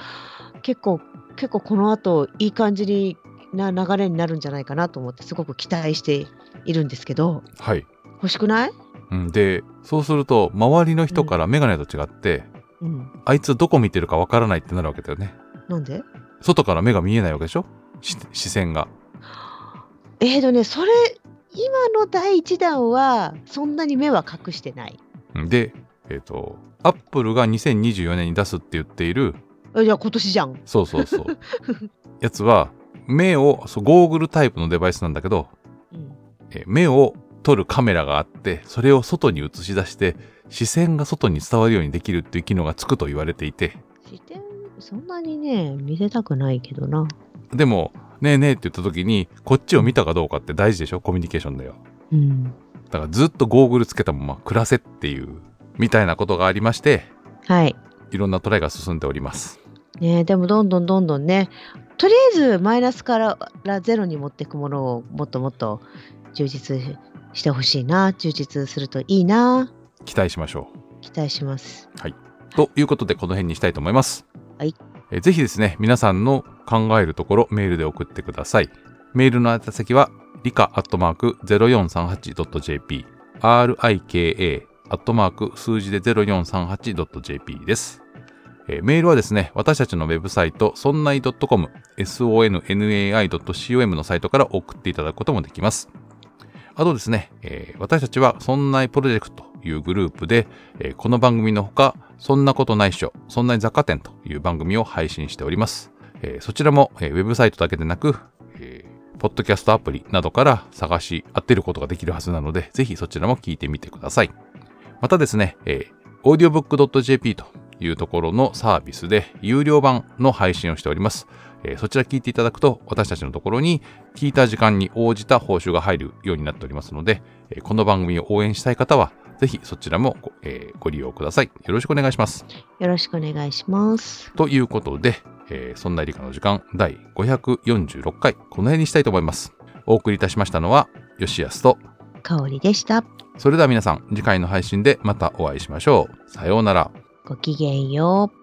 Speaker 2: 結構結構この後いい感じにな流れになるんじゃないかなと思ってすごく期待しているんですけど。
Speaker 1: はい。
Speaker 2: 欲しくない、
Speaker 1: うん、で、そうすると、周りの人からメガネと違って、
Speaker 2: うん、
Speaker 1: あいつどこ見てるかわからないってなるわけだよね。
Speaker 2: なんで？
Speaker 1: 外から目が見えないわけでしょ？し視線が。
Speaker 2: えーとねそれ今の第1弾はそんなに目は隠してない。
Speaker 1: うんで、えっ、と、アップルが2024年に出すって言っている、
Speaker 2: えじゃあ今年じゃん。
Speaker 1: そうそうそう。やつは、目を、そうゴーグルタイプのデバイスなんだけど、
Speaker 2: うん
Speaker 1: えー目を撮るカメラがあって、それを外に映し出して、視線が外に伝わるようにできるっていう機能がつくと言われていて、
Speaker 2: 視点そんなにね見せたくないけどな。
Speaker 1: でも、ねえねえって言った時に、こっちを見たかどうかって大事でしょ？コミュニケーションだよ。
Speaker 2: うん。
Speaker 1: だからずっとゴーグルつけたまま暮らせっていう、みたいなことがありまして、
Speaker 2: はい。
Speaker 1: いろんなトライが進んでおります。
Speaker 2: ねでもどんどんどんどんねとりあえずマイナスからゼロに持っていくものをもっともっと充実してほしいな充実するといいな
Speaker 1: 期待しましょ
Speaker 2: 期待します。
Speaker 1: う。ということで、この辺にしたいと思います。
Speaker 2: はい。
Speaker 1: えーぜひですね、皆さんの考えるところ、メールで送ってください。メールの宛先は、理科アットマーク 0438.jp、rika アットマーク数字で 0438.jp です。えーメールはですね、私たちのウェブサイト、そんない .com、sonnai.com のサイトから送っていただくこともできます。あとですね、えー私たちは、そんないプロジェクトというグループで、えーこの番組のほか、そんなことないっしょ、そんなに雑貨店という番組を配信しております。えーそちらも、えーウェブサイトだけでなく、えーポッドキャストアプリなどから探し当てることができるはずなので、ぜひそちらも聞いてみてください。またですね、えー、audiobook.jp というところのサービスで有料版の配信をしております。えーそちら聞いていただくと私たちのところに聞いた時間に応じた報酬が入るようになっておりますので、えーこの番組を応援したい方はぜひそちらもご,、えーご利用ください。よろしくお願いします。
Speaker 2: よろしくお願いします。
Speaker 1: ということで、えーそんな理科の時間第546回この辺にしたいと思います。お送りいたしましたのは吉安と
Speaker 2: 香りでした。
Speaker 1: それでは皆さん次回の配信でまたお会いしましょう。さようなら。
Speaker 2: ごきげんよう。